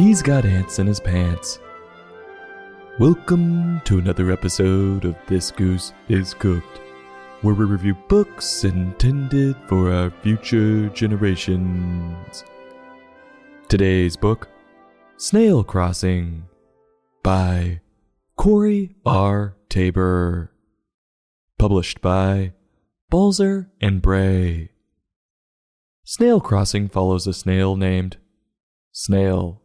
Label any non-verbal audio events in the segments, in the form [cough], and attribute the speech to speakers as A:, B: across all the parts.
A: he's got ants in his pants. Welcome to another episode of This Goose is Cooked, where we review books intended for our future generations. Today's book, Snail Crossing, by Corey R. Tabor. Published by Balzer and Bray. Snail Crossing follows a snail named Snail.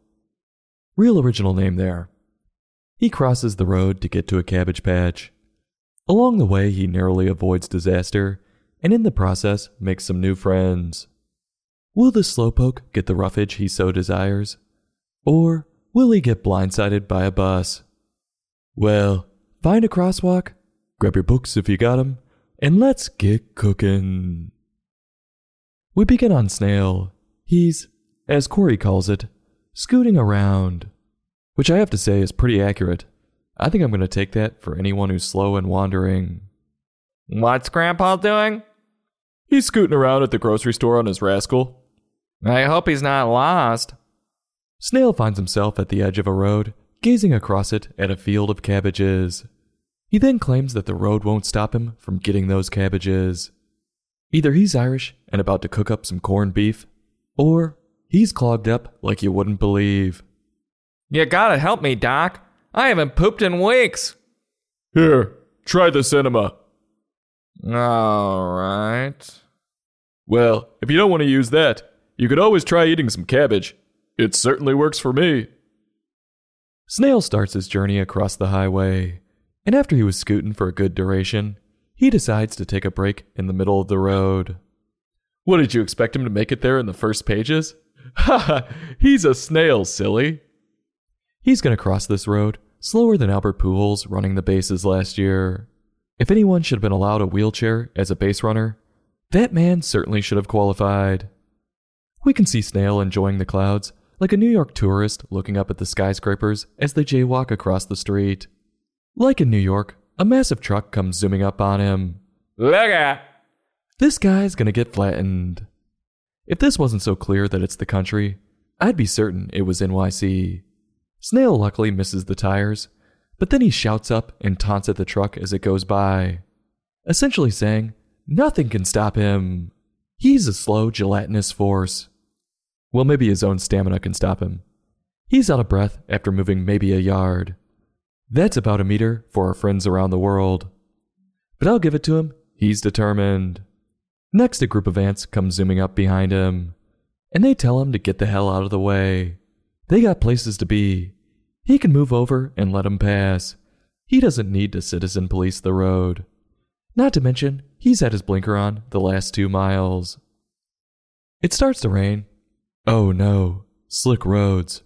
A: Real original name there. He crosses the road to get to a cabbage patch. Along the way, he narrowly avoids disaster, and in the process, makes some new friends. Will the slowpoke get the roughage he so desires? Or will he get blindsided by a bus? Well, find a crosswalk, grab your books if you got 'em, and let's get cooking. We begin on Snail. He's, as Corey calls it, scooting around, which I have to say is pretty accurate. I think I'm going to take that for anyone who's slow and wandering.
B: What's Grandpa doing?
A: He's scooting around at the grocery store on his rascal.
B: I hope he's not lost.
A: Snail finds himself at the edge of a road, gazing across it at a field of cabbages. He then claims that the road won't stop him from getting those cabbages. Either he's Irish and about to cook up some corned beef, or he's clogged up like you wouldn't believe.
B: You gotta help me, Doc. I haven't pooped in weeks.
A: Here, try the enema.
B: All right.
A: Well, if you don't want to use that, you could always try eating some cabbage. It certainly works for me. Snail starts his journey across the highway, and after he was scooting for a good duration, he decides to take a break in the middle of the road. What did you expect him to make it there in the first pages? Ha [laughs] ha, he's a snail, silly. He's going to cross this road slower than Albert Pujols running the bases last year. If anyone should have been allowed a wheelchair as a base runner, that man certainly should have qualified. We can see Snail enjoying the clouds, like a New York tourist looking up at the skyscrapers as they jaywalk across the street. Like in New York, a massive truck comes zooming up on him.
B: Look at.
A: This guy's gonna get flattened. If this wasn't so clear that it's the country, I'd be certain it was NYC. Snail luckily misses the tires, but then he shouts up and taunts at the truck as it goes by, essentially saying, Nothing can stop him. He's a slow, gelatinous force. Well, maybe his own stamina can stop him. He's out of breath after moving maybe a yard. That's about a meter for our friends around the world. But I'll give it to him, he's determined. Next, a group of ants come zooming up behind him, and they tell him to get the hell out of the way. They got places to be. He can move over and let them pass. He doesn't need to citizen police the road. Not to mention, he's had his blinker on the last two miles. It starts to rain. Oh no, slick roads.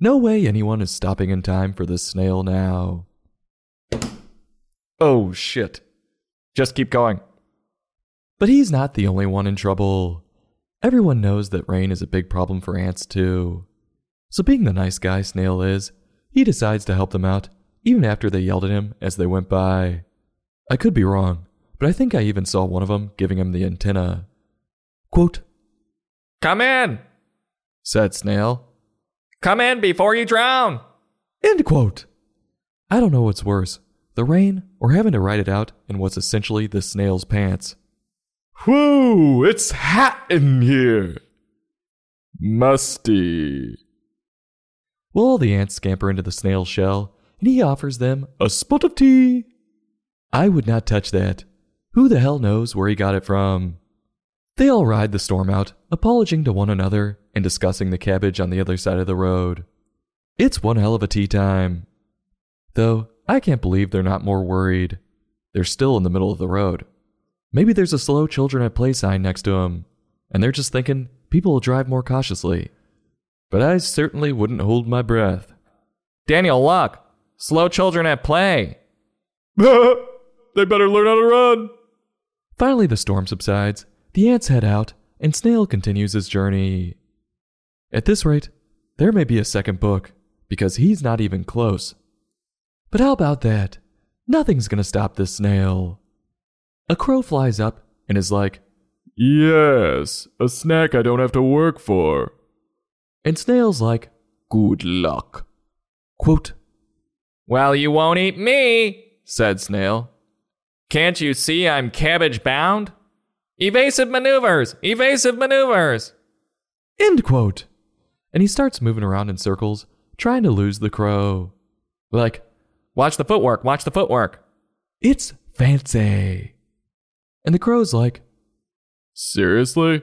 A: No way anyone is stopping in time for this snail now. Oh shit. Just keep going. But he's not the only one in trouble. Everyone knows that rain is a big problem for ants too. So, being the nice guy Snail is, he decides to help them out, even after they yelled at him as they went by. I could be wrong, but I think I even saw one of them giving him the antenna. Quote,
B: Come in.
A: said Snail.
B: Come in before you drown.
A: End quote. I don't know what's worse, the rain or having to ride it out in what's essentially the snail's pants. Whoo, it's hot in here. Musty. Well, the ants scamper into the snail's shell, and he offers them a spot of tea. I would not touch that. Who the hell knows where he got it from? They all ride the storm out, apologizing to one another and discussing the cabbage on the other side of the road. It's one hell of a tea time. Though, I can't believe they're not more worried. They're still in the middle of the road. Maybe there's a slow children at play sign next to him, and they're just thinking people will drive more cautiously. But I certainly wouldn't hold my breath.
B: Daniel Luck. Slow children at play. [laughs]
A: they better learn how to run. Finally, the storm subsides, the ants head out, and Snail continues his journey. At this rate, there may be a second book, because he's not even close. But how about that? Nothing's gonna stop this snail. A crow flies up and is like, Yes, a snack I don't have to work for. And Snail's like, Good luck. Quote,
B: Well, you won't eat me, said Snail. Can't you see I'm cabbage bound? Evasive maneuvers! Evasive maneuvers!
A: End quote. And he starts moving around in circles, trying to lose the crow.
B: Like, watch the footwork, watch the footwork.
A: It's fancy. And the crow's like, Seriously?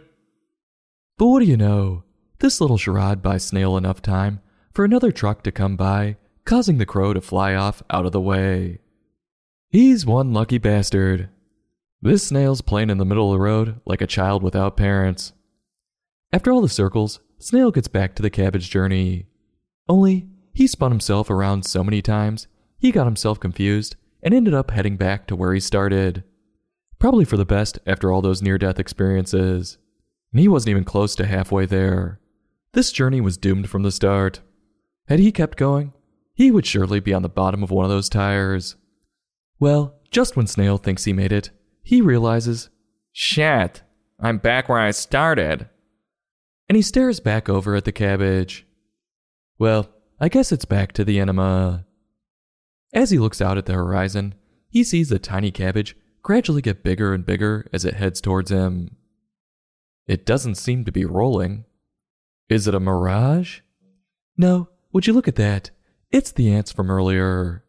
A: But what do you know? This little charade buys Snail enough time for another truck to come by, causing the crow to fly off out of the way. He's one lucky bastard. This snail's playing in the middle of the road like a child without parents. After all the circles, Snail gets back to the cabbage journey. Only, he spun himself around so many times, he got himself confused and ended up heading back to where he started. Probably for the best after all those near death experiences. And he wasn't even close to halfway there. This journey was doomed from the start. Had he kept going, he would surely be on the bottom of one of those tires. Well, just when Snail thinks he made it, he realizes,
B: Shit, I'm back where I started.
A: and he stares back over at the cabbage. Well, I guess it's back to the enema. As he looks out at the horizon, he sees the tiny cabbage gradually get bigger and bigger as it heads towards him. It doesn't seem to be rolling. Is it a mirage? No, would you look at that? It's the ants from earlier.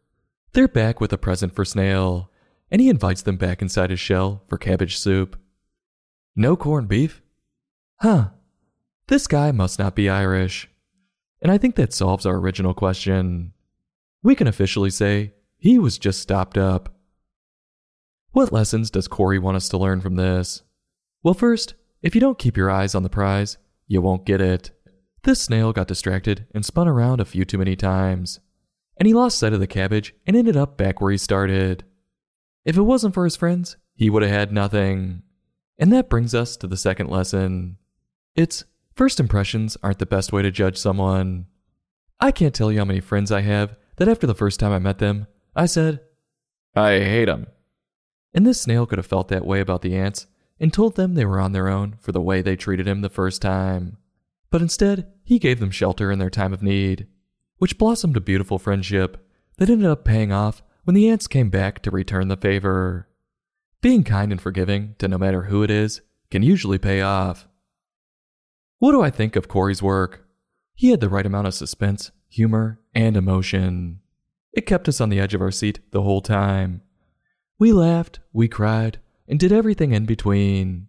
A: They're back with a present for Snail, and he invites them back inside his shell for cabbage soup. No corned beef? Huh. This guy must not be Irish. And I think that solves our original question. We can officially say he was just stopped up. What lessons does Corey want us to learn from this? Well, first, if you don't keep your eyes on the prize, you won't get it. This snail got distracted and spun around a few too many times, and he lost sight of the cabbage and ended up back where he started. If it wasn't for his friends, he would have had nothing. And that brings us to the second lesson. It's first impressions aren't the best way to judge someone. I can't tell you how many friends I have that after the first time I met them, I said,
B: I hate him.
A: And this snail could have felt that way about the ants and told them they were on their own for the way they treated him the first time. But instead, he gave them shelter in their time of need, which blossomed a beautiful friendship that ended up paying off when the ants came back to return the favor. Being kind and forgiving to no matter who it is can usually pay off. What do I think of Corey's work? He had the right amount of suspense, humor, and emotion. It kept us on the edge of our seat the whole time. We laughed, we cried, and did everything in between.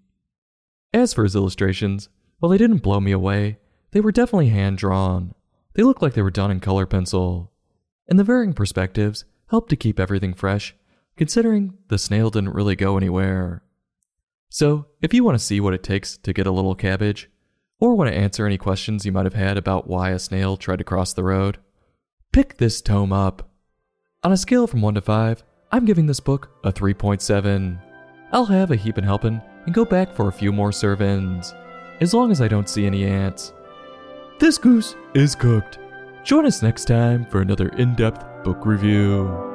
A: As for his illustrations, while they didn't blow me away, they were definitely hand drawn. They looked like they were done in color pencil. And the varying perspectives helped to keep everything fresh, considering the snail didn't really go anywhere. So, if you want to see what it takes to get a little cabbage, or want to answer any questions you might have had about why a snail tried to cross the road, pick this tome up. On a scale from 1 to 5, I'm giving this book a 3.7. I'll have a heap and helping and go back for a few more serve-ins, as long as I don't see any ants. This goose is cooked. Join us next time for another in-depth book review.